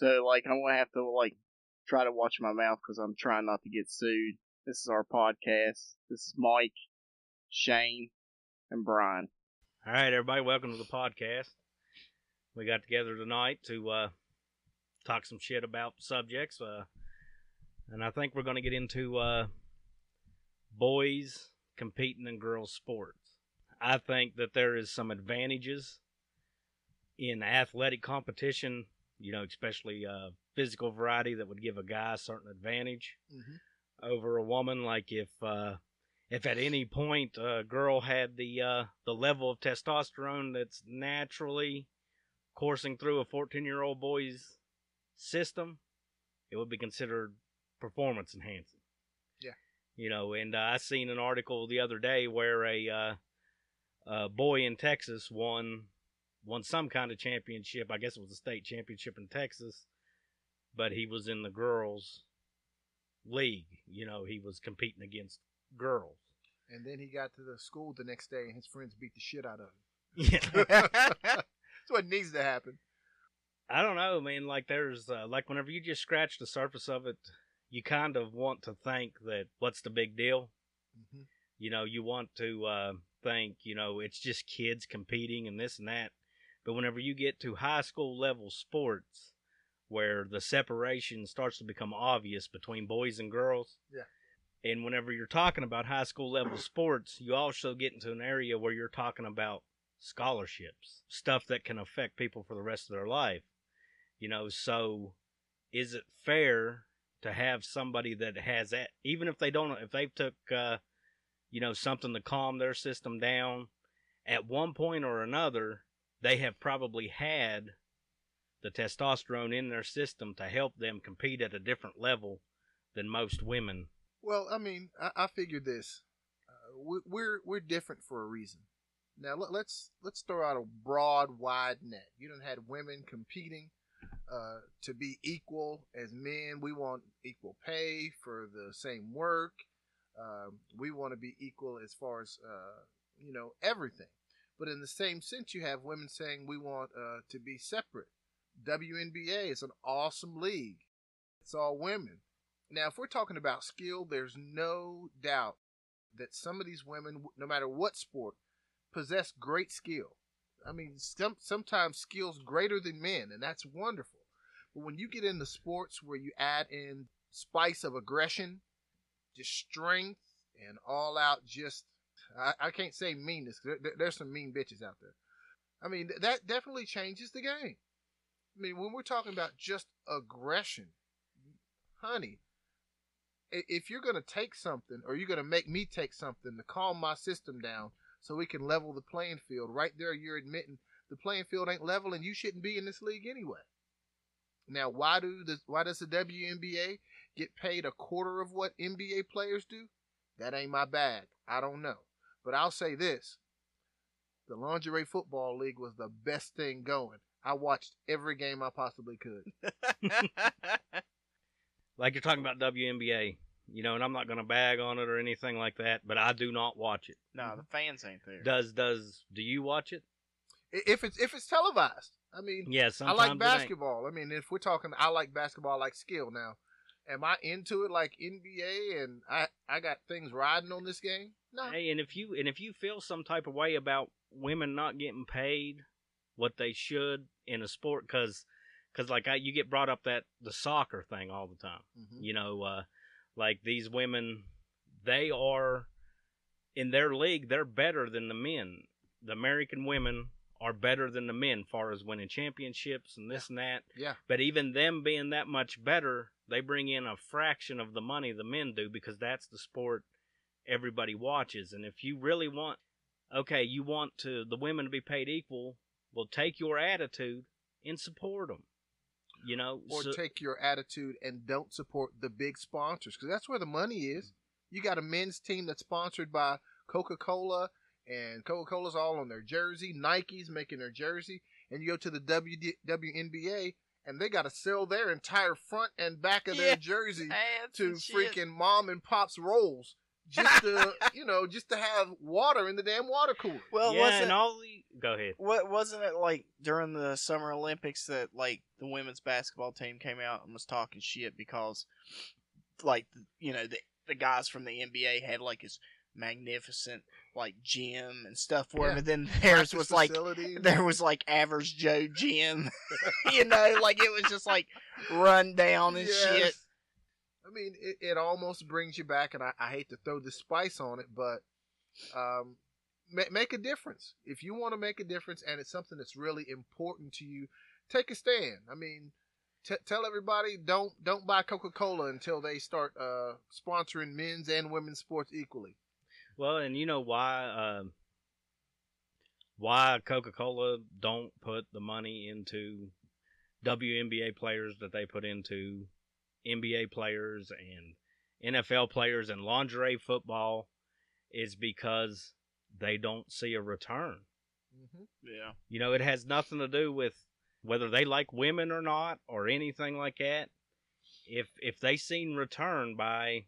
So like I'm gonna have to like try to watch my mouth because I'm trying not to get sued. This is our podcast. This is Mike, Shane, and Brian. All right, everybody, welcome to the podcast. We got together tonight to uh, talk some shit about subjects, uh, and I think we're going to get into uh, boys competing in girls' sports. I think that there is some advantages in athletic competition, you know, especially uh, physical variety that would give a guy a certain advantage Mhm. over a woman. Like if uh, if at any point a girl had the uh, the level of testosterone that's naturally coursing through a 14 year old boy's system, it would be considered performance enhancing. Yeah. You know, and uh, I seen an article the other day where a uh, a boy in Texas won won some kind of championship. I guess it was a state championship in Texas, but he was in the girls league. You know, he was competing against girls. And then he got to the school the next day, and his friends beat the shit out of him. Yeah. That's what needs to happen. I don't know, man. Like there's uh, like whenever you just scratch the surface of it, you kind of want to think that what's the big deal? Mhm. You know, you want to uh, think, you know, it's just kids competing and this and that. But whenever you get to high school level sports, where the separation starts to become obvious between boys and girls, Yeah. And whenever you're talking about high school level sports, you also get into an area where you're talking about scholarships, stuff that can affect people for the rest of their life. You know, so is it fair to have somebody that has that, even if they don't, if they took, uh, you know, something to calm their system down, at one point or another, they have probably had the testosterone in their system to help them compete at a different level than most women. Well, I mean, I, I figured this. Uh, we, we're we're different for a reason. Now let, let's let's throw out a broad, wide net. You don't had women competing uh, to be equal as men. We want equal pay for the same work. Um, we want to be equal as far as uh, you know everything. But in the same sense, you have women saying we want uh, to be separate. WNBA is an awesome league. It's all women. Now, if we're talking about skill, there's no doubt that some of these women, no matter what sport, possess great skill. I mean, some, sometimes skills greater than men, and that's wonderful. But when you get into sports where you add in spice of aggression, just strength, and all out, just I, I can't say meanness. There, there- there's some mean bitches out there. I mean, th- that definitely changes the game. I mean, when we're talking about just aggression, honey, if you're going to take something or you're going to make me take something to calm my system down so we can level the playing field, right there you're admitting the playing field ain't level and you shouldn't be in this league anyway. Now, why do the why does the WNBA get paid a quarter of what NBA players do? That ain't my bag. I don't know. But I'll say this. The lingerie football league was the best thing going. I watched every game I possibly could. like you're talking about WNBA, you know, and I'm not going to bag on it or anything like that, but I do not watch it. No, the fans ain't there. Does does do you watch it? If it's if it's televised. I mean, Yeah, I like basketball. I mean, if we're talking, I like basketball. I like skill. Now, am I into it like NBA? And I I got things riding on this game. No. Hey, and if you and if you feel some type of way about women not getting paid what they should in a sport, because because like I, you get brought up that the soccer thing all the time. Mhm. You know, uh, like these women, they are in their league. They're better than the men. The American women are better than the men, far as winning championships and this and that. Yeah. But even them being that much better, they bring in a fraction of the money the men do because that's the sport everybody watches. And if you really want, okay, you want to the women to be paid equal, well, take your attitude and support them. You know, Or so- take your attitude and don't support the big sponsors because that's where the money is. Mm-hmm. You got a men's team that's sponsored by Coca Cola, and Coca Cola's all on their jersey. Nike's making their jersey, and you go to the WD, WNBA, and they got to sell their entire front and back of Yeah. their jersey Ads to and shit. freaking mom and pop's rolls just to you know just to have water in the damn water cooler. Well, yeah, wasn't and all the Go ahead. What wasn't it like during the Summer Olympics that like the women's basketball team came out and was talking shit because like you know the the guys from the NBA had like this magnificent like gym and stuff for Yeah. them, and then theirs Practice was like there was like average Joe gym, you know, like it was just like run down and Yes. shit. I mean, it, it almost brings you back, and I, I hate to throw the spice on it, but um, ma- make a difference. If you want to make a difference, and it's something that's really important to you, take a stand. I mean, t- tell everybody don't don't buy Coca Cola until they start uh, sponsoring men's and women's sports equally. Well, and you know why? Um, why Coca Cola don't put the money into WNBA players that they put into NBA players and NFL players and lingerie football is because they don't see a return. Mm-hmm. Yeah, You know, it has nothing to do with whether they like women or not or anything like that. If if they seen return by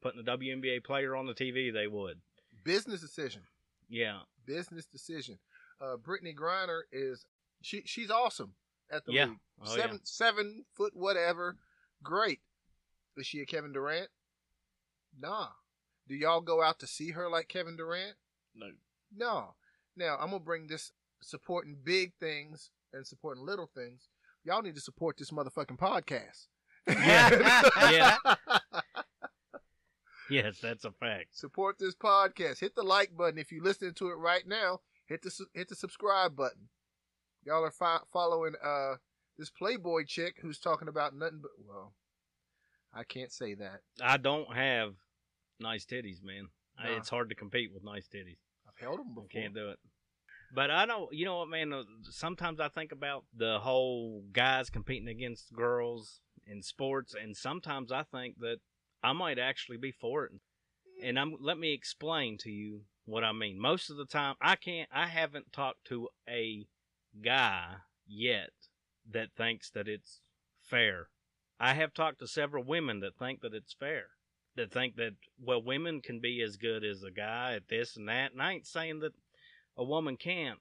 putting a WNBA player on the TV, they would. Business decision. Yeah. Business decision. Uh, Brittney Griner is she she's awesome at the Yeah. league. Oh, seven seven foot whatever. Great. Is she a Kevin Durant? Nah. Do y'all go out to see her like Kevin Durant? no, No. Now I'm gonna bring this supporting big things and supporting little things. Y'all need to support this motherfucking podcast. Yeah. Yeah. Yes, that's a fact. support this podcast. Hit the like button if you're listening to it right now. Hit the su- hit the subscribe button. Y'all are fi- following uh this Playboy chick who's talking about nothing but well, I can't say that. I don't have nice titties, man. I, it's hard to compete with nice titties. I've held them I before. can't do it. But I know, you know what, man? uh, Sometimes I think about the whole guys competing against girls in sports, and sometimes I think that I might actually be for it. And I'm let me explain to you what I mean. Most of the time, I can't. I haven't talked to a guy yet that thinks that it's fair. I have talked to several women that think that it's fair. That think that well, women can be as good as a guy at this and that. And I ain't saying that a woman can't.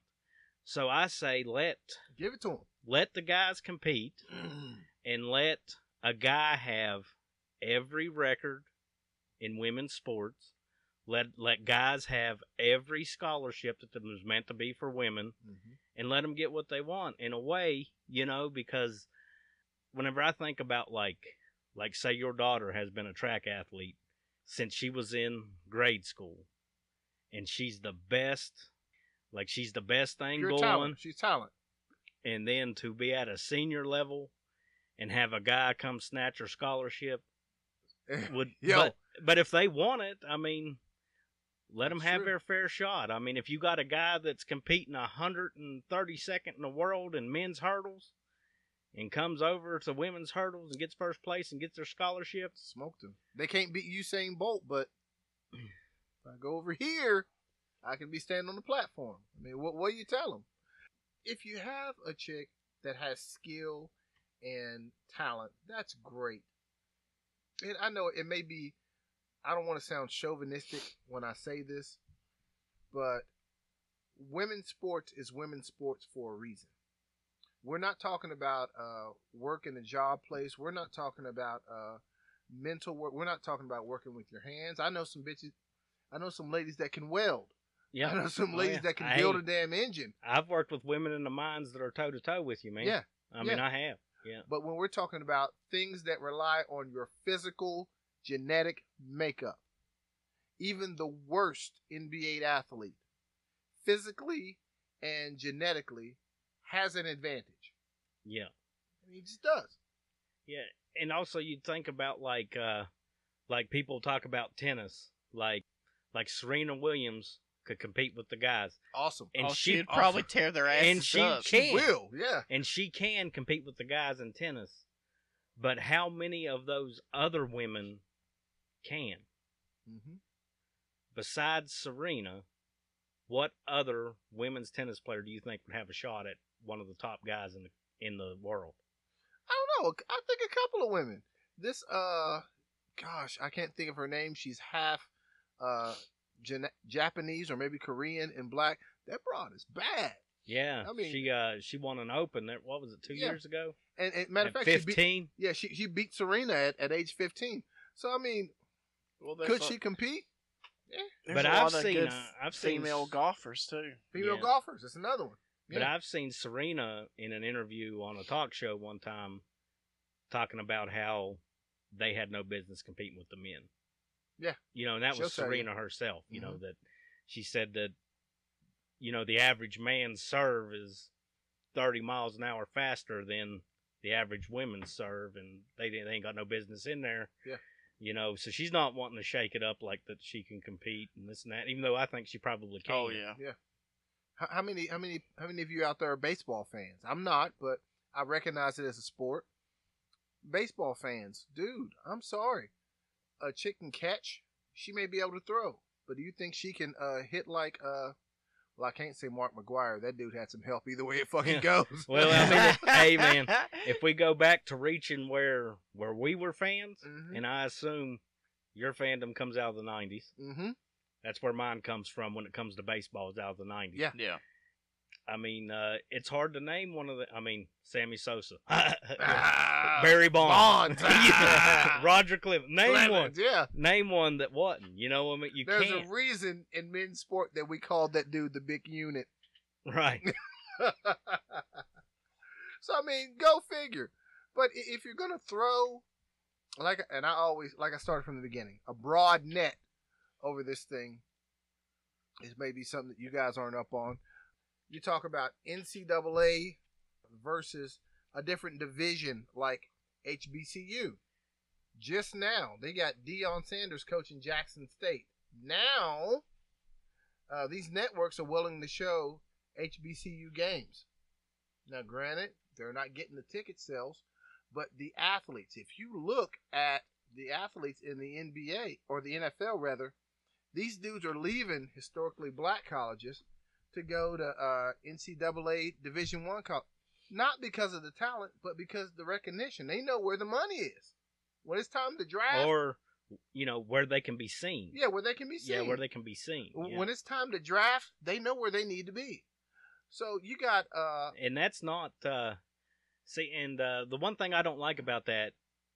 So I say let Give it to him. let the guys compete and let a guy have every record in women's sports. Let let guys have every scholarship that was meant to be for women, mm-hmm. and let them get what they want. In a way, you know, because whenever I think about like like say your daughter has been a track athlete since she was in grade school, and she's the best, like she's the best thing going talent. She's talent. and then to be at a senior level and have a guy come snatch her scholarship would Yo. but, but if they want it i mean let them That's have true. their fair shot i mean if you got a guy that's competing 132nd in the world in men's hurdles and comes over to women's hurdles and gets first place and gets their scholarship Smoked them. They can't beat Usain Bolt, but if I go over here, I can be standing on the platform. I mean, what what do you tell them? If you have a chick that has skill and talent, that's great. And I know it may be, I don't want to sound chauvinistic when I say this, but women's sports is women's sports for a reason. We're not talking about uh, work in a job place. We're not talking about uh, mental work. We're not talking about working with your hands. I know some bitches. I know some ladies that can weld. yeah I know some Oh, ladies yeah. that can I- build a damn engine. i've worked with women in the mines that are toe to toe with you man Yeah. i mean yeah. i have yeah But when we're talking about things that rely on your physical genetic makeup, even the worst NBA athlete, physically and genetically, has an advantage. yeah And he just does. Yeah, and also you'd think about like uh like people talk about tennis, like like Serena Williams could compete with the guys, Awesome. and oh, she she'd probably tear their asses and she up. can. She will. Yeah. and she can compete with the guys in tennis. But how many of those other women can? hmm Besides Serena, what other women's tennis player do you think would have a shot at one of the top guys in the in the world? I don't know. I think a couple of women. This, uh, gosh, I can't think of her name. She's half, uh, Jan- Japanese or maybe Korean and black. That broad is bad. Yeah, I mean- she uh she won an Open. That what was it? Two Yeah. years ago. And, and matter of fact, she beat, fifteen. yeah, she she beat Serena at, at age fifteen. So I mean, Well, could a- she compete? There's But a I've seen, uh, I've seen female golfers too. Female Yeah. golfers. That's another one. But I've seen Serena in an interview on a talk show one time talking about how they had no business competing with the men. Yeah. You know, and that She'll was tell you. Serena herself, you know, Mhm. that she said that, you know, the average man's serve is 30 miles an hour faster than the average women's serve, and they, they ain't got no business in there. Yeah. You know, so she's not wanting to shake it up like that she can compete and this and that, even though I think she probably can. Oh yeah. How, how many how many how many of you out there are baseball fans? I'm not, but I recognize it as a sport. Baseball fans, dude, I'm sorry. A chick can catch, she may be able to throw, but do you think she can uh, hit like uh? Well, I can't say Mark McGwire. That dude had some help either way it fucking goes. Well, I mean, hey, man, if we go back to reaching where where we were fans, hmm and I assume your fandom comes out of the '90s. hmm That's where mine comes from when it comes to baseball. Is out of the '90s. Yeah. yeah. I mean, uh, it's hard to name one of the. I mean, Sammy Sosa, Barry Bonds. Bonds, Yeah. Roger Clemens. Name one. Yeah. Name one that wasn't. You know, what I mean, you There's can't. a reason in men's sport that we called that dude the big unit. Right. so I mean, go figure. But if you're gonna throw, like, and I always like I started from the beginning, a broad net over this thing is maybe something that you guys aren't up on. You talk about NCAA versus a different division like HBCU. Just now, they got Deion Sanders coaching Jackson State. Now, uh, these networks are willing to show HBCU games. Now, granted, they're not getting the ticket sales, but the athletes, if you look at the athletes in the NBA or the NFL rather, these dudes are leaving historically black colleges to go to uh, NCAA Division One college, not because of the talent, but because of the recognition. They know where the money is. When it's time to draft, or you know where they can be seen. yeah, where they can be seen. Yeah, where they can be seen. Yeah. When it's time to draft, they know where they need to be. So you got uh and that's not uh see and uh the one thing i don't like about that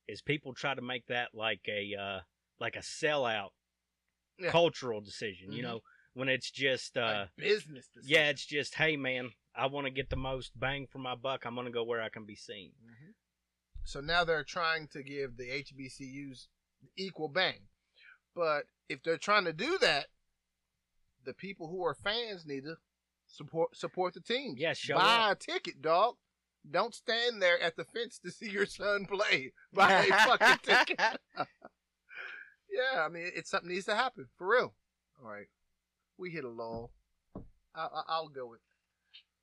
is people try to make that like a uh like a sellout Yeah. cultural decision you Mhm. know when it's just uh a business decision. yeah it's just hey man i want to get the most bang for my buck i'm gonna go where i can be seen Mhm. So now they're trying to give the HBCUs equal bang. But if they're trying to do that, the people who are fans need to support support the teams. Yeah, show Buy a ticket, dog. Don't stand there at the fence to see your son play. Buy a fucking ticket. yeah, I mean, it's something needs to happen for real. All right, we hit a lull. I, I, I'll go with.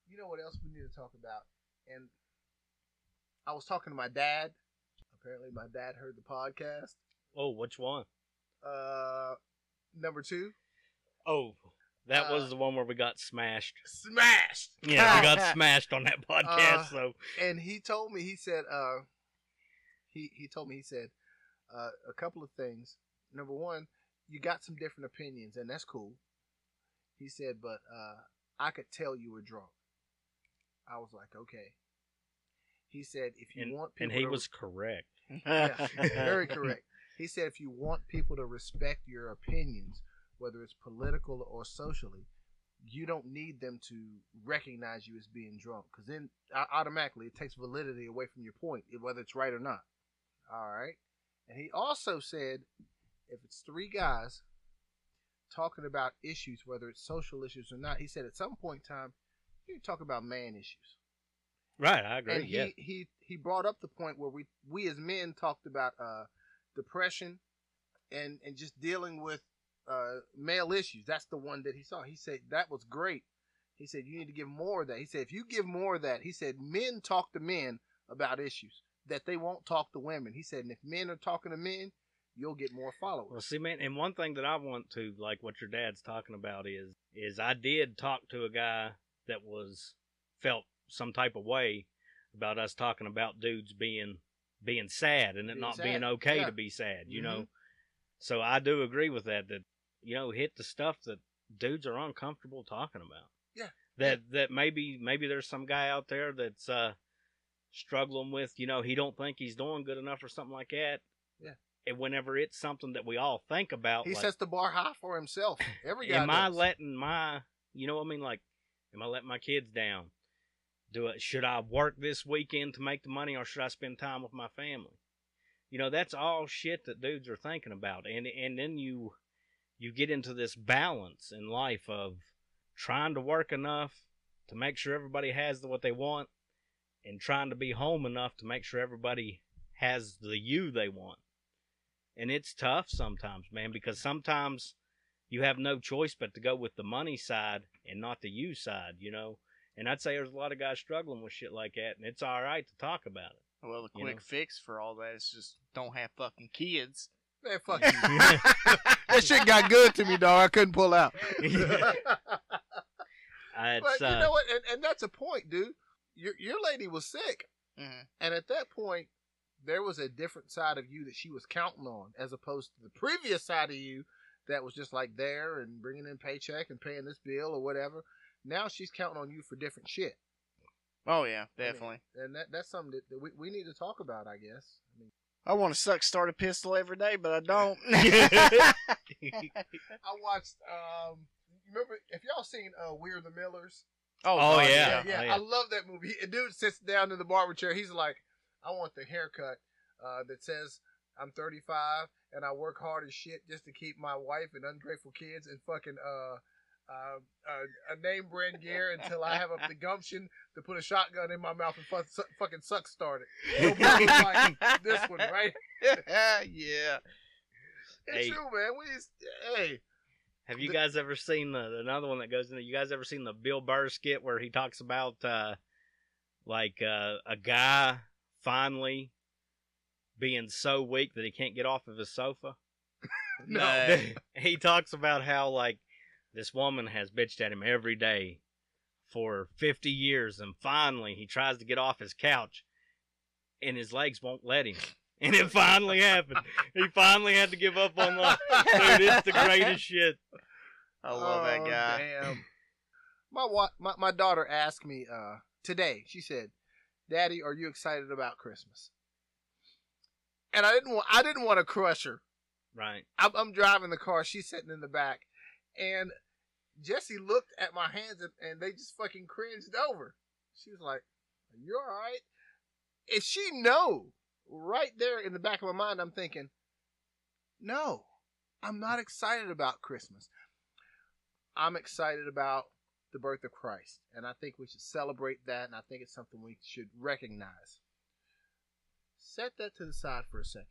You know what else we need to talk about? And I was talking to my dad. Apparently, my dad heard the podcast. oh which one? Uh, number two. Oh, that Uh, was the one where we got smashed smashed. yeah we got smashed on that podcast Uh, so and he told me he said uh he he told me he said uh, a couple of things number one you got some different opinions and that's cool he said but uh i could tell you were drunk i was like okay. He said if you and, want people. and he to- was correct. Yeah, very correct. He said if you want people to respect your opinions whether it's political or socially you don't need them to recognize you as being drunk because then uh, automatically it takes validity away from your point whether it's right or not. All right? And he also said if it's three guys talking about issues whether it's social issues or not he said at some point in time you talk about man issues. Right i agree and he, yeah. he he brought up the point where we we as men talked about uh depression and and just dealing with uh male issues. That's the one that he saw. He said that was great. He said you need to give more of that. He said if you give more of that he said men talk to men about issues that they won't talk to women. He said and if men are talking to men you'll get more followers. Well, see, man, and one thing that I want to like what your dad's talking about is is I did talk to a guy that was felt some type of way about us talking about dudes being being sad and it Being not sad, being okay yeah. to be sad, you Mhm. know. So I do agree with that. That you know, hit the stuff that dudes are uncomfortable talking about. Yeah. that that maybe maybe there's some guy out there that's uh struggling with you know he don't think he's doing good enough or something like that Yeah. and whenever it's something that we all think about He like, sets the bar high for himself. Every guy am I letting my you know what I mean like am I letting my kids down? Do it should I work this weekend to make the money or should I spend time with my family? You know that's all shit that dudes are thinking about and and then you you get into this balance in life of trying to work enough to make sure everybody has what they want and trying to be home enough to make sure everybody has the you they want. And it's tough sometimes man because sometimes you have no choice but to go with the money side and not the you side you know and i'd say there's a lot of guys struggling with shit like that and it's all right to talk about it Well, the quick know? fix for all that is just don't have fucking kids. Man, fuck you. that shit got good to me, dog. I couldn't pull out. Uh, but you know what? And, and that's a point, dude. Your your lady was sick, hmm and at that point, there was a different side of you that she was counting on, as opposed to the previous side of you that was just like there and bringing in paycheck and paying this bill or whatever. Now she's counting on you for different shit. Oh yeah, I mean, definitely. and that that's something that, that we, we need to talk about, I guess. I mean, I want to suck start a pistol every day, but I don't. I watched. Um, remember if y'all seen uh, We're the Millers? Oh, God, yeah. yeah, Oh, yeah. yeah. I love that movie. A dude sits down in the barber chair. He's like, I want the haircut uh, that says I'm 35 and I work hard as shit just to keep my wife and ungrateful kids and fucking uh, uh, uh, a name brand gear until I have the gumption to put a shotgun in my mouth and fu- su- fucking suck start it. Like this one, right? yeah. It's Hey. true, man. We just, hey, Have you The- guys ever seen the another one that goes in? There? You guys ever seen the Bill Burr skit where he talks about uh, like uh, a guy finally being so weak that he can't get off of his sofa? no. he talks about how like this woman has bitched at him every day for 50 years and finally he tries to get off his couch and his legs won't let him and it finally happened he finally had to give up on life dude it's the greatest shit I love that Oh, guy. Damn. My, wa- my my daughter asked me uh, today. She said, "Daddy, are you excited about Christmas?" And I didn't want I didn't want to crush her. right I'm, I'm driving the car. She's sitting in the back, and Jesse looked at my hands and, and they just fucking cringed over. She was like, "You're you all right?" And she know right there in the back of my mind, I'm thinking, "No, I'm not excited about Christmas. I'm excited about the birth of Christ, and I think we should celebrate that, and I think it's something we should recognize." Set that to the side for a second.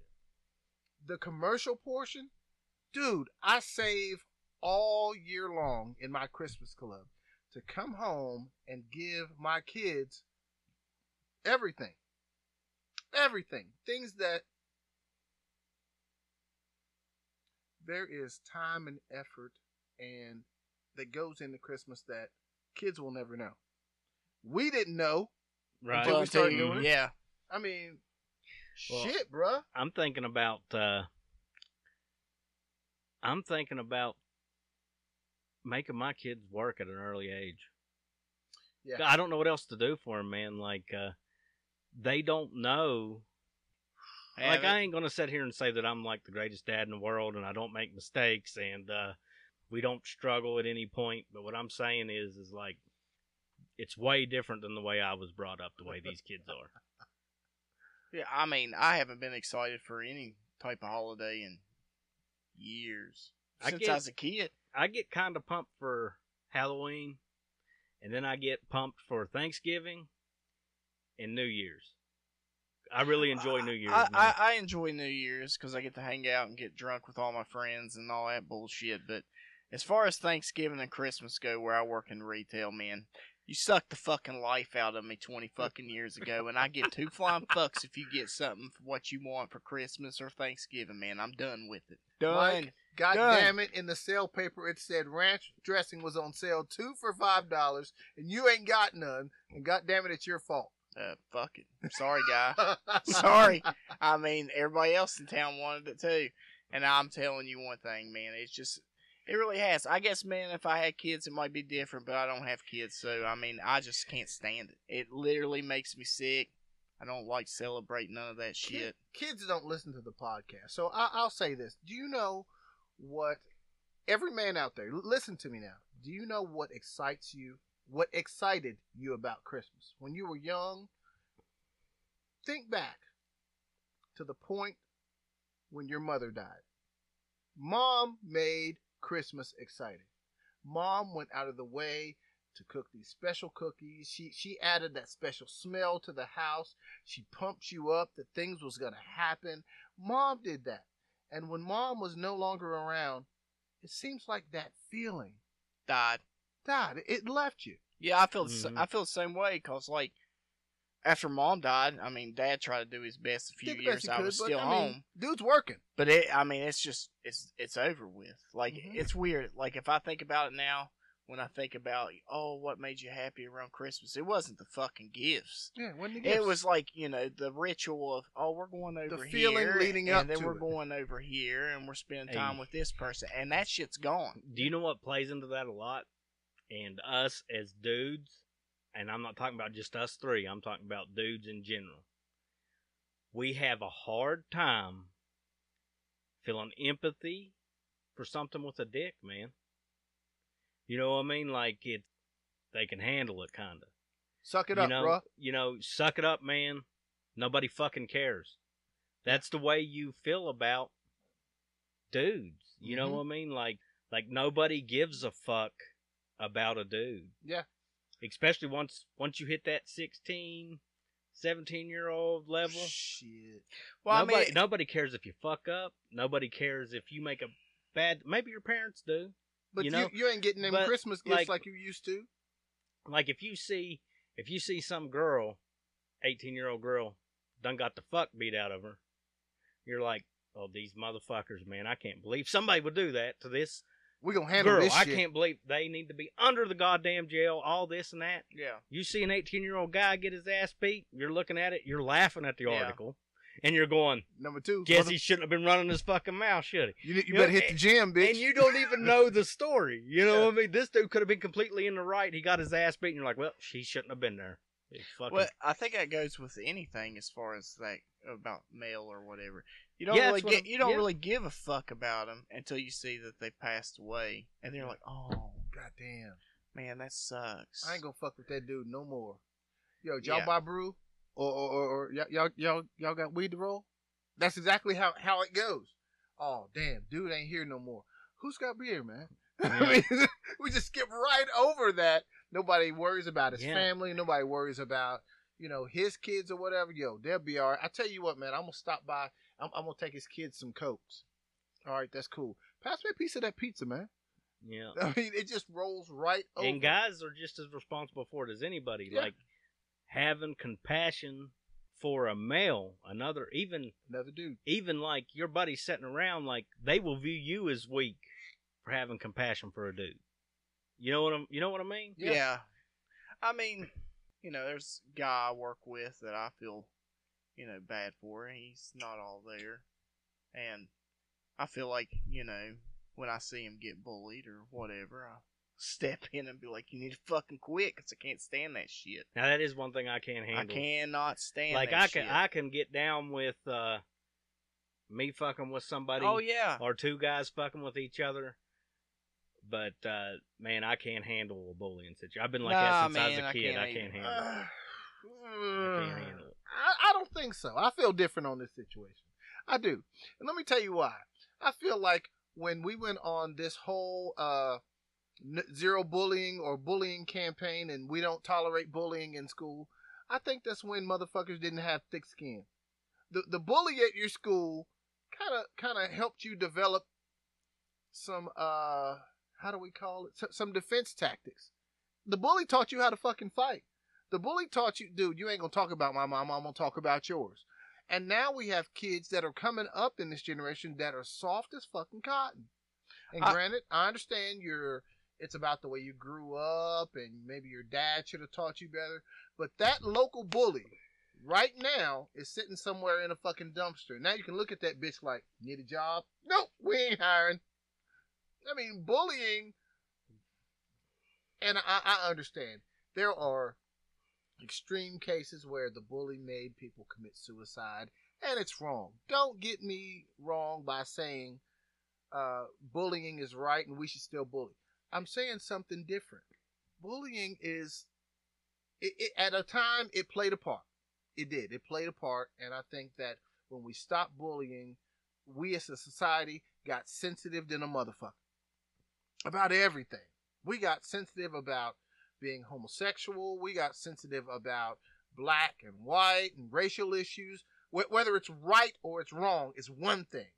The commercial portion, dude, I save all year long in my Christmas club to come home and give my kids everything. Everything. Things that there is time and effort and that goes into Christmas that kids will never know. We didn't know. right Until we started doing it? Yeah. I mean, Well- shit, bruh. i'm thinking about uh i'm thinking about making my kids work at an early age Yeah. i don't know what else to do for them man like uh they don't know like I ain't gonna sit here and say that I'm like the greatest dad in the world and I don't make mistakes and uh, we don't struggle at any point. But what I'm saying is, is like it's way different than the way I was brought up. The way these kids are. Yeah, I mean, I haven't been excited for any type of holiday in years I since get- I was a kid. I get kind of pumped for Halloween, and then I get pumped for Thanksgiving and New Year's. I really enjoy New Year's. I. I, I enjoy New Year's because I get to hang out and get drunk with all my friends and all that bullshit. But as far as Thanksgiving and Christmas go, where I work in retail, man, you sucked the fucking life out of me twenty fucking years ago, and I get two flying fucks if you get something for what you want for Christmas or Thanksgiving, man. I'm done with it. Done. Mike, God Done. damn it! In the sale paper, it said ranch dressing was on sale two for five dollars, and you ain't got none. And God damn it, it's your fault. Uh, fuck it. Sorry, guy. Sorry. I mean, everybody else in town wanted it too. And I'm telling you one thing, man. It's just, It really has. I guess, man, if I had kids, it might be different, but I don't have kids, so I mean, I just can't stand it. It literally makes me sick. I don't like celebrating none of that Kid- shit. kids don't listen to the podcast. So I, I'll say this. Do you know what every man out there, listen to me now. Do you know what excites you? What excited you about Christmas? When you were young, think back to the point when your mother died. Mom made Christmas exciting. Mom went out of the way to cook these special cookies. She she added that special smell to the house. She pumped you up that things was gonna happen. Mom did that. And when mom was no longer around, it seems like that feeling Died. died. It left you. Yeah, I feel the s Mhm. I feel the same way because like after mom died, I mean, dad tried to do his best a few Did the best years. he I was could, but, still I mean, home, dude's working. but it. I mean, it's just it's it's over with. Like Mhm. it's weird. Like if I think about it now, when I think about oh, what made you happy around Christmas? It wasn't the fucking gifts. Yeah, when the gifts. It was like you know the ritual of oh we're going over here. feeling here leading and up then to we're it. going over here and we're spending Hey. time with this person and that shit's gone. Do you know what plays into that a lot? And us as dudes, and I'm not talking about just us three, I'm talking about dudes in general. We have a hard time feeling empathy for something with a dick, man. You know what I mean? Like it, they can handle it, kind of. suck it you up, know, bruh. You know, suck it up, man. Nobody fucking cares. That's the way you feel about dudes. You know Mhm. what I mean? Like, like nobody gives a fuck about a dude. Yeah. Especially once once you hit that 16, 17 year old level. Shit. Well, nobody, I mean, nobody cares if you fuck up. Nobody cares if you make a bad. Maybe your parents do. But You you, know, you, ain't getting them but, Christmas gifts like- like, you used to. like if you see if you see some girl, eighteen year old girl, done got the fuck beat out of her, you're like, oh these motherfuckers, man, I can't believe somebody would do that to this We gonna handle girl. this I can't believe they need to be under the goddamn jail, all this and that. yeah. You see an eighteen year old guy get his ass beat, you're looking at it, you're laughing at the Yeah. article, and you're going, Number two. guess he shouldn't have been running his fucking mouth, should he? you, you, you better know, hit the gym, bitch. And you don't even know the story. You know Yeah. what I mean? This dude could have been completely in the right. He got his ass beat, and you're like, well, she shouldn't have been there. It's fucking Well, I think that goes with anything as far as like about male or whatever. You don't Yeah, really get, you don't yeah. really give a fuck about them until you see that they passed away, and then you're like, oh God damn. man, that sucks. I ain't gonna fuck with that dude no more. Yo, did y'all Yeah. buy brew? Or, or, or, or y'all, y'all, y'all, y'all got weed to roll? That's exactly how, how it goes. Oh, damn, dude ain't here no more. Who's got beer, man? I mean, we just skip right over that. Nobody worries about his Yeah. family. Nobody worries about, you know, his kids or whatever. Yo, they'll be all right. I tell you what, man, I'm gonna stop by. I'm, I'm gonna take his kids some cokes. All right, that's cool. Pass me a piece of that pizza, man. yeah. I mean, it just rolls right over. And guys are just as responsible for it as anybody. Yeah. Like having compassion for a male, another, even Another dude. even like your buddy sitting around, like they will view you as weak for having compassion for a dude. You know what I'm? You know what I mean? yeah. Yeah. I mean, you know, there's a guy I work with that I feel, you know, bad for. He's not all there, and I feel like you know when I see him get bullied or whatever, I step in and be like, "You need to fucking quit," because I can't stand that shit. Now that is one thing I can't handle. I cannot stand like that I can shit. I can get down with uh me fucking with somebody oh yeah, or two guys fucking with each other. But uh man, I can't handle a bullying situation. I've been like Nah, that since I was a kid. can't I can't handle it. I can't handle it. I, I don't think so. I feel different on this situation. I do. And let me tell you why. I feel like when we went on this whole uh, n- zero bullying or bullying campaign and we don't tolerate bullying in school, I think that's when motherfuckers didn't have thick skin. The the bully at your school kind of kind of helped you develop some uh how do we call it? S- some defense tactics. The bully taught you how to fucking fight. The bully taught you, dude, you ain't gonna talk about my mom, I'm gonna talk about yours. And now we have kids that are coming up in this generation that are soft as fucking cotton. And I- granted, I understand you're it's about the way you grew up and maybe your dad should have taught you better. But that local bully right now is sitting somewhere in a fucking dumpster. Now you can look at that bitch like, need a job? Nope, we ain't hiring. I mean, bullying, and I, I understand there are extreme cases where the bully made people commit suicide, and it's wrong. Don't get me wrong by saying uh, bullying is right and we should still bully. I'm saying something different. Bullying is, it, it, at a time, it played a part. It did. It played a part, and I think that when we stopped bullying, we as a society got sensitive than a motherfucker about everything. We got sensitive about being homosexual. We got sensitive about black and white and racial issues. Wh- whether it's right or it's wrong is one thing.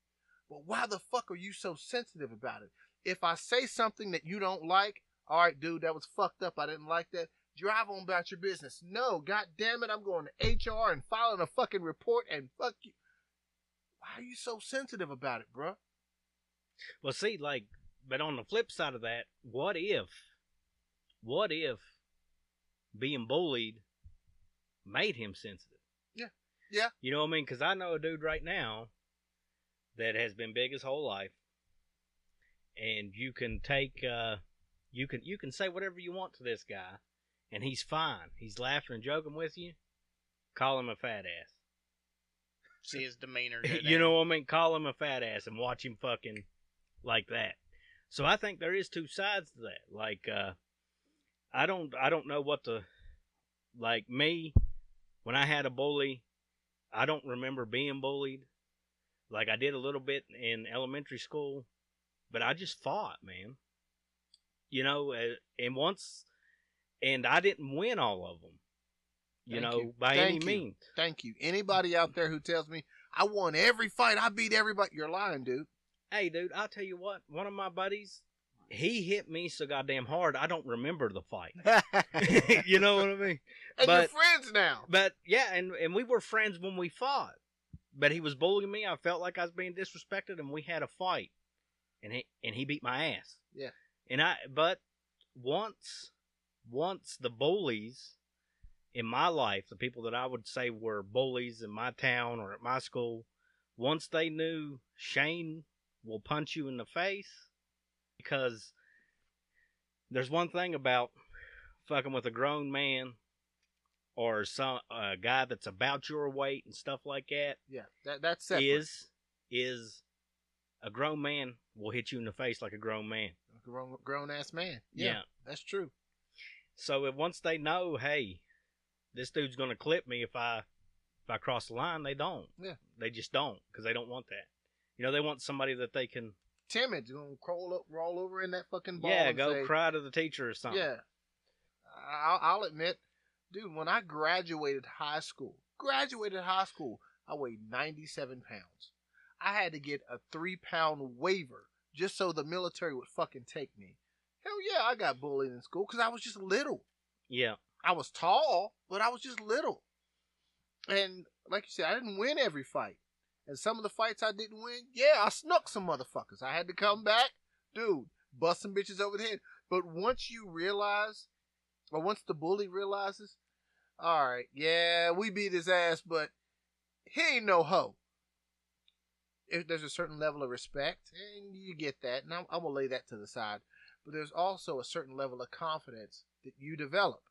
But why the fuck are you so sensitive about it? If I say something that you don't like, all right, dude, that was fucked up. I didn't like that. Drive on about your business. No, god damn it, I'm going to HR and filing a fucking report and fuck you. Why are you so sensitive about it, bruh? Well, see, like, but on the flip side of that, what if, what if being bullied made him sensitive? Yeah. Yeah. You know what I mean? Because I know a dude right now that has been big his whole life, and you can take, uh, you can you can say whatever you want to this guy, and he's fine. He's laughing and joking with you. Call him a fat ass. See his demeanor. you know what I mean? Call him a fat ass and watch him fucking like that. So I think there is two sides to that. Like, uh, I don't, I don't know what the, like me, when I had a bully, I don't remember being bullied. Like I did a little bit in elementary school, but I just fought, man. You know, uh, and once, and I didn't win all of them. You Thank know, you. by Thank any you. means. Thank you. Anybody out there who tells me I won every fight, I beat everybody, you're lying, dude. Hey, dude, I'll tell you what. One of my buddies, he hit me so goddamn hard. I don't remember the fight. you know what I mean? but you're friends now. But yeah, and and we were friends when we fought. But he was bullying me. I felt like I was being disrespected, and we had a fight. And he and he beat my ass. Yeah. And I, but once, once the bullies in my life, the people that I would say were bullies in my town or at my school, once they knew Shane will punch you in the face, because there's one thing about fucking with a grown man or some a guy that's about your weight and stuff like that Yeah, that that's separate. is is a grown man will hit you in the face like a grown man. a grown, grown ass man. Yeah. Yeah, that's true. So if once they know, hey, this dude's gonna clip me if I if I cross the line, they don't. Yeah. They just don't because they don't want that. You know, they want somebody that they can Timid, you gonna crawl up, roll over in that fucking ball. yeah go say, cry to the teacher or something. Yeah, I'll, I'll admit, dude, when I graduated high school, graduated high school, I weighed 97 pounds. I had to get a three pound waiver just so the military would fucking take me. Hell yeah, I got bullied in school because I was just little. Yeah. I was tall, but I was just little. And like you said, I didn't win every fight. And some of the fights I didn't win, yeah, I snuck some motherfuckers. I had to come back, dude, bust some bitches over the head. But once you realize, or once the bully realizes, all right, yeah, we beat his ass, but he ain't no hoe. If there's a certain level of respect, and you get that, and I'm, I'm gonna lay that to the side. But there's also a certain level of confidence that you develop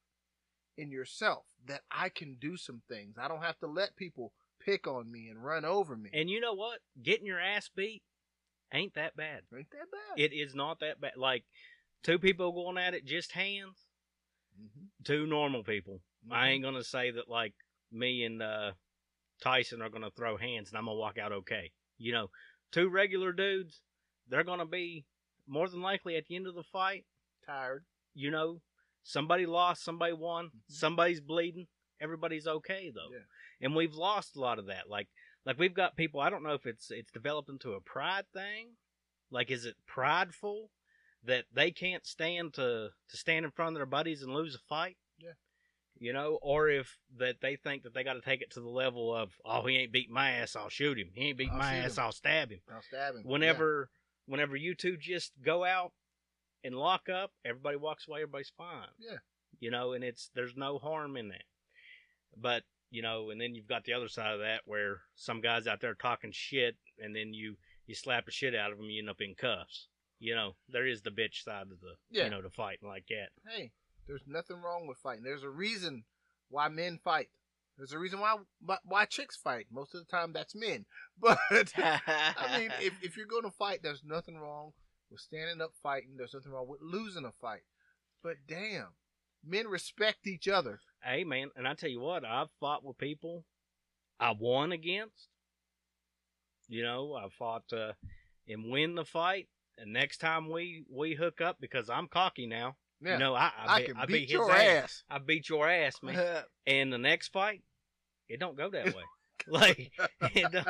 in yourself that I can do some things. I don't have to let people pick on me and run over me. And you know what? Getting your ass beat ain't that bad. Ain't that bad? It is not that bad. Like two people going at it just hands, Mhm. two normal people. I Mhm. ain't gonna say that like me and uh, Tyson are gonna throw hands and I'm gonna walk out okay. You know, two regular dudes, they're gonna be more than likely at the end of the fight. tired. You know, somebody lost, somebody won, Mhm. somebody's bleeding. Everybody's okay though, Yeah. and we've lost a lot of that. Like, like we've got people. I don't know if it's it's developed into a pride thing. Like, is it prideful that they can't stand to to stand in front of their buddies and lose a fight? Yeah. You know, or if that they think that they got to take it to the level of, oh, he ain't beat my ass, I'll shoot him. He ain't beat my ass, I'll my ass, him. I'll stab him. Now stabbing. Whenever, whenever you two just go out and lock up, everybody walks away, everybody's fine. Yeah. You know, and it's there's no harm in that. But you know, and then you've got the other side of that where some guys out there talking shit, and then you you slap the shit out of them, you end up in cuffs. you know, there is the bitch side of the, Yeah. you know, the fighting like that. Hey, there's nothing wrong with fighting. There's a reason why men fight. There's a reason why why, why chicks fight. Most of the time, that's men. But I mean, if, if you're going to fight, there's nothing wrong with standing up fighting. There's nothing wrong with losing a fight. But damn, men respect each other. Hey, man, and I tell you what, I've fought with people I won against. You know, I fought uh, and win the fight. And next time we we hook up, because I'm cocky now. Yeah, You know, I I, I beat, can I beat, beat his your ass. ass. I beat your ass, man. and the next fight, it don't go that way. like it don't,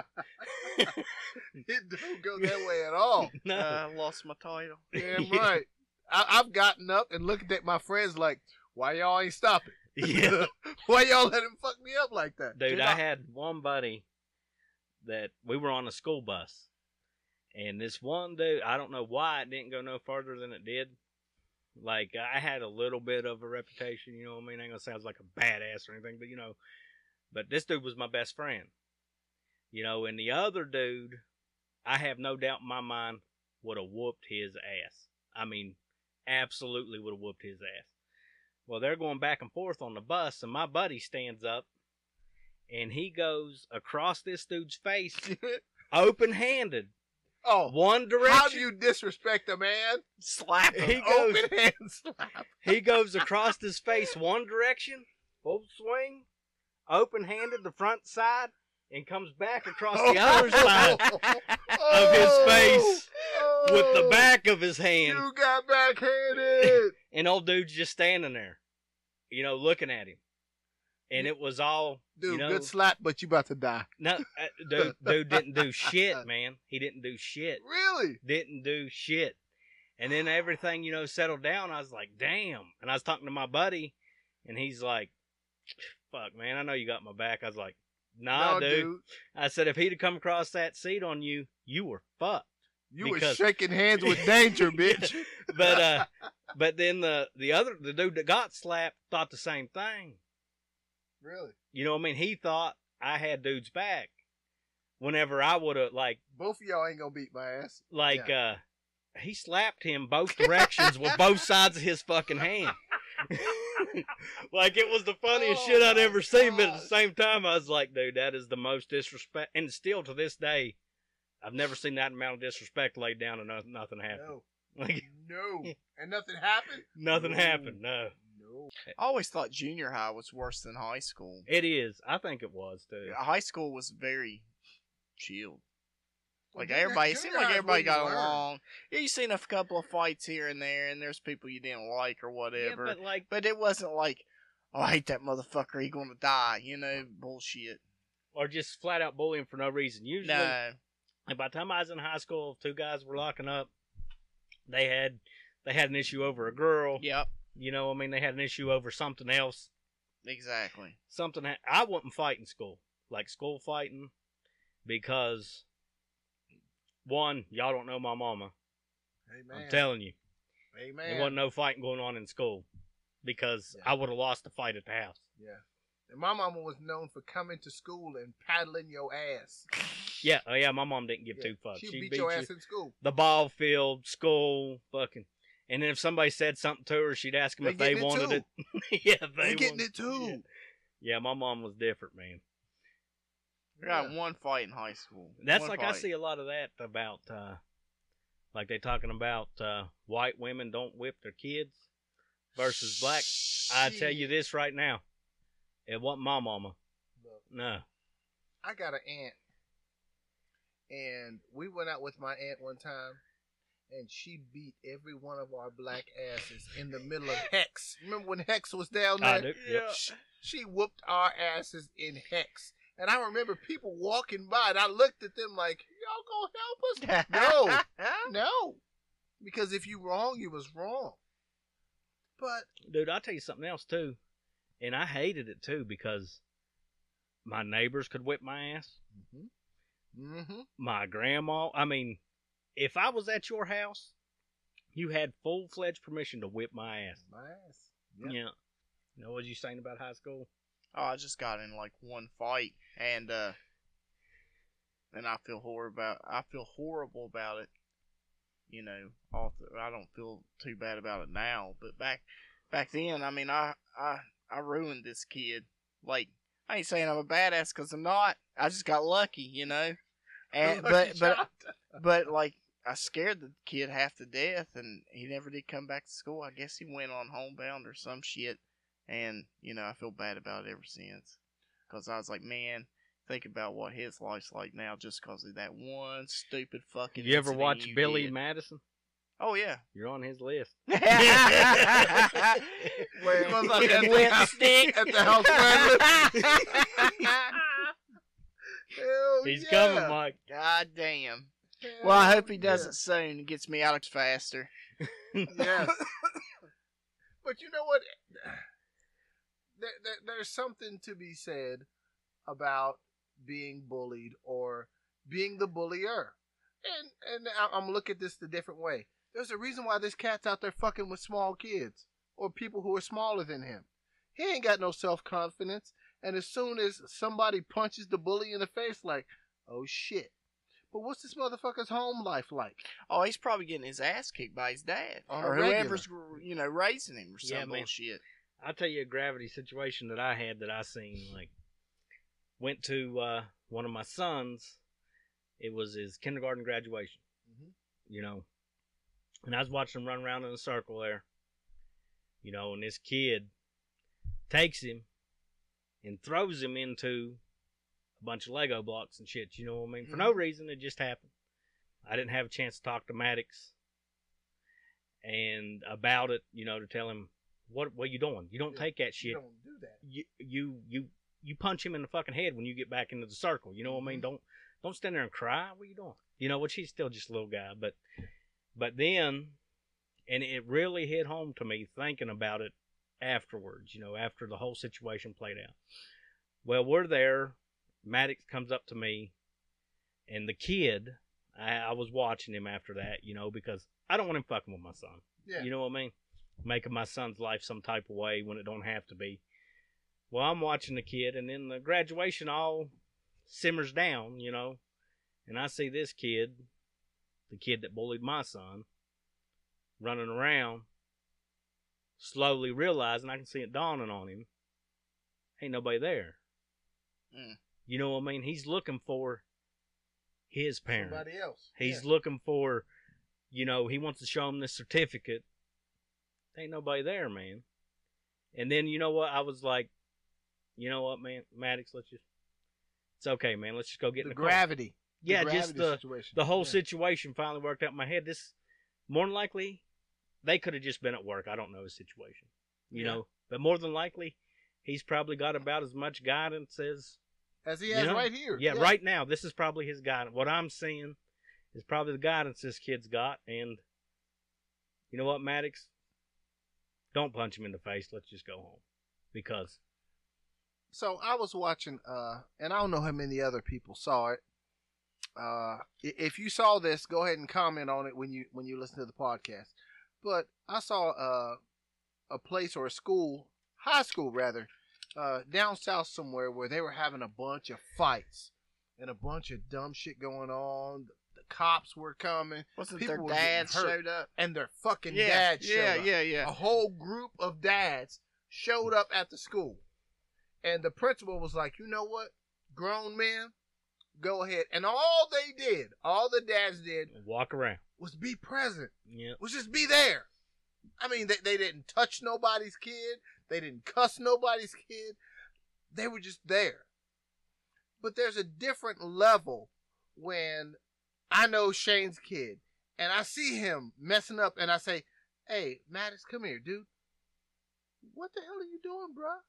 it don't go that way at all. no. uh, lost my title. Damn right. I, I've gotten up and looked at my friends like, why y'all ain't stopping? Yeah. why y'all let him fuck me up like that? Dude, Dude, I had one buddy that we were on a school bus, and this one dude, I don't know why it didn't go no further than it did. Like I had a little bit of a reputation, you know what I mean? I ain't gonna say I was like a badass or anything, but you know, but this dude was my best friend, you know, and the other dude, I have no doubt in my mind would have whooped his ass. I mean, absolutely would have whooped his ass. Well, they're going back and forth on the bus, and my buddy stands up and he goes across this dude's face, open handed, oh, one direction. how do you disrespect a man? Slap him. He goes- Open hand slap. He goes across his face one direction, full swing, open handed the front side, and comes back across the other side of his face with the Oh, back of his hand. You got backhanded. And old dude's just standing there, you know, looking at him. And it was all, Dude, you know, good slap, but you about to die. no, uh, dude, dude didn't do shit, man. He didn't do shit. Really? didn't do shit. And then everything, you know, settled down. I was like, damn. And I was talking to my buddy, and he's like, fuck, man, I know you got my back. I was like, nah, no, dude. I said, if he'd have come across that seat on you, you were fucked. You were shaking hands with danger, bitch. But, uh, but then the, the other, the dude that got slapped thought the same thing. really? You know what I mean? He thought I had dude's back. Whenever I would have, like, Both of y'all ain't gonna beat my ass. like uh he slapped him both directions with both sides of his fucking hand. like it was the funniest Oh shit I'd my ever seen, but at the same time I was like, dude, that is the most disrespect and still to this day, I've never seen that amount of disrespect laid down and no- nothing happened. No, Like no, and nothing happened. nothing No. happened, no. No. Eh. I always thought junior high was worse than high school. It is. I think it was too. High school was very chilled. Like Well, everybody, it seemed like everybody got learn. along. Yeah, you seen a couple of fights here and there, and there's people you didn't like or whatever. Yeah, but like but it wasn't like, oh, I hate that motherfucker. He gonna die. You know, bullshit. or just flat out bullying for no reason. Usually No, And by the time I was in high school, two guys were locking up. They had they had an issue over a girl. yep, You know, I mean, they had an issue over something else. exactly. Something ha- I wouldn't fight in school, like school fighting, because one, y'all don't know my mama. Amen. I'm telling you, Amen. there wasn't no fighting going on in school because Yeah. I would have lost the fight at the house. Yeah. And my mama was known for coming to school and paddling your ass. Yeah, oh yeah, my mom didn't give Yeah. two fucks. She'd She'd beat, your ass in school. the ball field, school, fucking. And then if somebody said something to her, she'd ask them They if they wanted it. yeah, They they getting wanted- it too. Yeah, my mom was different, man. We got Yeah. one fight in high school. That's One like I see a lot of that about, uh, like they talking about uh, white women don't whip their kids versus black. I tell you this right now, it wasn't my mama. Look, No, I got an aunt, and we went out with my aunt one time, and she beat every one of our black asses in the middle of Hex. Remember when Hex was down I there? do. Yep. She, she whooped our asses in Hex. And I remember people walking by, and I looked at them like, "Y'all gonna help us?" No, no, because if you wrong, you was wrong. But dude, I'll tell you something else too, and I hated it too because my neighbors could whip my ass. mm-hmm. my grandma. I mean, if I was at your house, you had full fledged permission to whip my ass. my ass. Yep. Yeah. You know what you saying about high school? Oh, I just got in like one fight, and uh, and I feel horrible about. I feel horrible about it. you know, all th- I don't feel too bad about it now. But back back then, I mean, I I I ruined this kid. Like I ain't saying I'm a badass because I'm not. I just got lucky, you know. And but but but like I scared the kid half to death, and he never did come back to school. I guess he went on homebound or some shit, and you know I feel bad about it ever since. Cause I was like, man, think about what his life's like now just cause of that one stupid fucking. you ever watch you Billy did. Madison? Oh yeah. You're on his list. Where was like at the lipstick at the house Hell He's yeah. coming, Mike. God damn. Hell Well, I hope he does yeah. it soon and gets me out faster. Yes. but you know what? There, there, there's something to be said about being bullied or being the bullier. And and I- I'm look at this the different way. There's a reason why this cat's out there fucking with small kids or people who are smaller than him. He ain't got no self confidence, and as soon as somebody punches the bully in the face, like, oh shit. But what's this motherfucker's home life like? Oh, he's probably getting his ass kicked by his dad On or regular. whoever's you know raising him or some Yeah, man. I'll tell you a gravity situation that I had that I seen. Like, went to uh, one of my sons. It was his kindergarten graduation. Mhm. You know, and I was watching him run around in a circle there. You know, and this kid takes him and throws him into a bunch of Lego blocks and shit. You know what I mean? For no reason, it just happened. I didn't have a chance to talk to Maddox and about it. You know, to tell him what what you doing. You don't Yeah, take that shit You don't do that. you you you you punch him in the fucking head when you get back into the circle. You know what I mean? Mhm. Don't don't stand there and cry. What are you doing? You know, which he's still just a little guy, but but then, and it really hit home to me thinking about it afterwards. You know, after the whole situation played out. Well, we're there. Maddox comes up to me, and the kid. I, I was watching him after that, you know, because I don't want him fucking with my son. Yeah. You know what I mean? Making my son's life some type of way when it don't have to be. Well, I'm watching the kid, and then the graduation all simmers down, you know, and I see this kid, the kid that bullied my son, running around, slowly realizing I can see it dawning on him. Ain't nobody there. Mm. You know what I mean? He's looking for his parent. Somebody else. He's Yeah. looking for, you know, he wants to show him this certificate. Ain't nobody there, man. And then you know what? I was like, you know what, man, Maddox, let's just. It's okay, man. Let's just go get in the the car. gravity. the Yeah, just the situation. the whole Yeah. situation finally worked out in my head. This more than likely, they could have just been at work. I don't know his situation, you Yeah. know. But more than likely, he's probably got about as much guidance as as he you has know? right here. yeah, right now, this is probably his guidance. What I'm seeing is probably the guidance this kid's got. And you know what, Maddox? Don't punch him in the face. Let's just go home. Because, So I was watching, uh, and I don't know how many other people saw it. Uh, if you saw this, go ahead and comment on it when you when you listen to the podcast. But I saw uh, a place or a school, high school rather, uh, down south somewhere where they were having a bunch of fights and a bunch of dumb shit going on. The cops were coming, Wasn't People their were dads showed up? and their fucking yeah, dads yeah, showed up yeah, yeah. a whole group of dads showed up at the school. And the principal was like, you know what? Grown men, go ahead. And all they did, all the dads did, walk around. was be present, Yeah. was just be there. I mean, they, they didn't touch nobody's kid, they didn't cuss nobody's kid, they were just there. But there's a different level when I know Shane's kid and I see him messing up and I say, hey, Maddox, come here, dude. What the hell are you doing, bruh?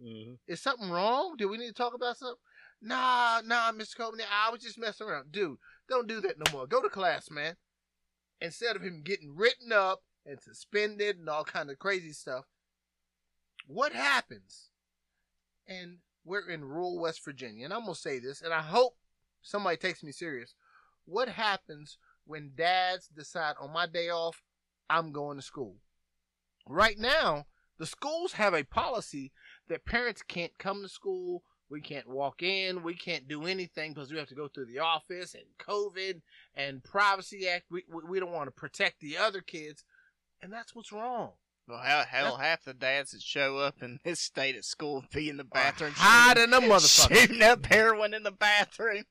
hmm Is something wrong? Do we need to talk about something? Nah, nah, Mr. Copeland, I was just messing around. Dude, don't do that no more. Go to class, man. Instead of him getting written up and suspended and all kind of crazy stuff, what happens? And we're in rural West Virginia, and I'm gonna say this, and I hope somebody takes me serious. What happens when dads decide on my day off, I'm going to school? Right now, the schools have a policy that parents can't come to school We can't walk in. We can't do anything because we have to go through the office and COVID and Privacy Act. We we, we don't want to protect the other kids, and that's what's wrong. Well, hell, hell, half the dads that show up in this state at school be in the bathroom hiding a shooting, motherfucker. shooting up heroin in the bathroom.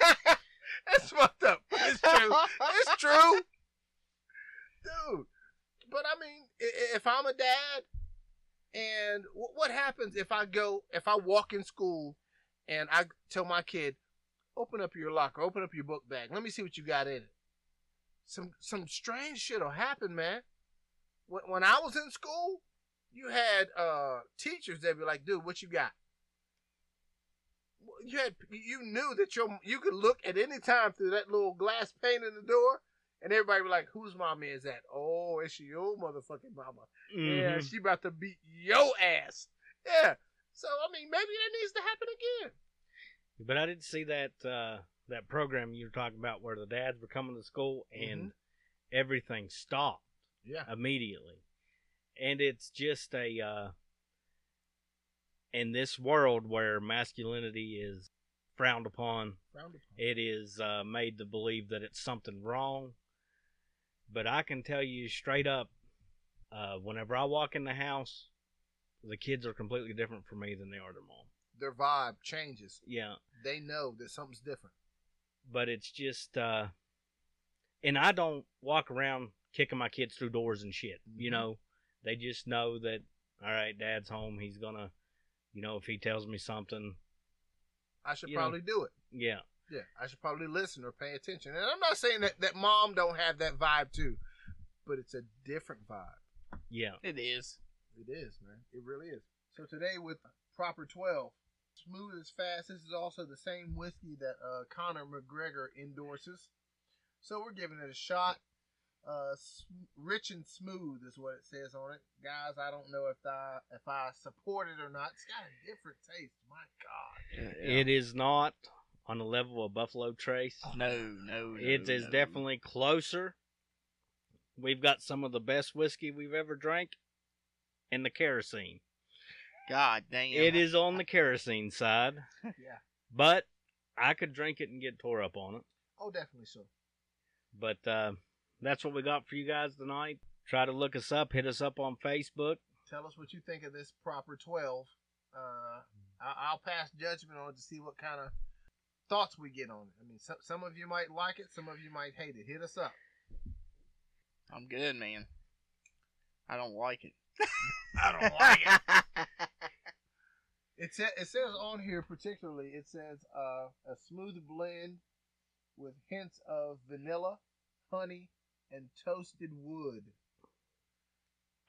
That's fucked up. It's true. It's true, dude. But I mean, if I'm a dad, and what happens if I go, if I walk in school, and I tell my kid, open up your locker, open up your book bag, let me see what you got in it. Some some strange shit'll happen, man. When when I was in school, you had uh teachers that be like, dude, what you got? You had you knew that your you could look at any time through that little glass pane in the door, and everybody be like, "Whose mama is that? Oh, it's your motherfucking mama. Yeah, Mhm. she about to beat your ass. Yeah. So I mean, maybe that needs to happen again. But I didn't see that uh, that program you were talking about where the dads were coming to school and everything stopped Yeah. immediately, and it's just a uh, in this world where masculinity is frowned upon, Frowned upon. it is uh, made to believe that it's something wrong. But I can tell you straight up, uh, whenever I walk in the house, the kids are completely different for me than they are their mom. Their vibe changes. Yeah, They know that something's different. but it's just, uh, and I don't walk around kicking my kids through doors and shit. You Mhm. know, they just know that, all right, dad's home. He's gonna, you know, if he tells me something, I should You know. probably do it. yeah, Yeah, I should probably listen or pay attention. And I'm not saying that that mom don't have that vibe too, but it's a different vibe. yeah. It is. It is, man. It really is. So today with Proper 12, smooth as fast. This is also the same whiskey that uh, Conor McGregor endorses. So we're giving it a shot. Uh, rich and smooth is what it says on it, guys. I don't know if I if I support it or not. It's got a different taste. My God. It is not on the level of Buffalo Trace. No, no, no. It is no. definitely closer. We've got some of the best whiskey we've ever drank in the kerosene. God damn. It is on the kerosene side, Yeah. but I could drink it and get tore up on it. Oh, definitely so. But uh, that's what we got for you guys tonight. Try to look us up. Hit us up on Facebook. Tell us what you think of this Proper 12. Uh, I- I'll pass judgment on it to see what kind of thoughts we get on it. I mean, some, some of you might like it, some of you might hate it. Hit us up. I'm good, man. I don't like it. I don't like it. It, sa- it says on here particularly, it says uh, a smooth blend with hints of vanilla, honey, and toasted wood.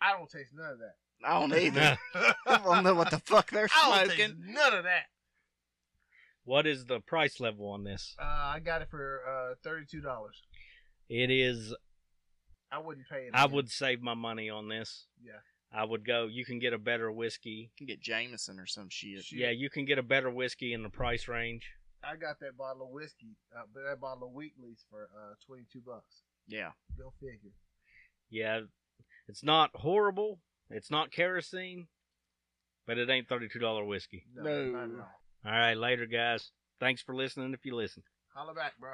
I don't taste none of that. I don't either. I don't know what the fuck they're I don't taste smoking. none of that. what is the price level on this? Uh, I got it for uh, thirty-two dollars. It is. I wouldn't pay it. I again. would save my money on this. Yeah. I would go. You can get a better whiskey. You can get Jameson or some shit. Shit. Yeah, you can get a better whiskey in the price range. I got that bottle of whiskey, uh, that bottle of Wheatley's for uh, twenty-two bucks. Yeah. Go figure. Yeah, it's not horrible. It's not kerosene, but it ain't thirty-two dollar whiskey. No, No. not at all. All right, later, guys. Thanks for listening. If you listen. Holla back, bro.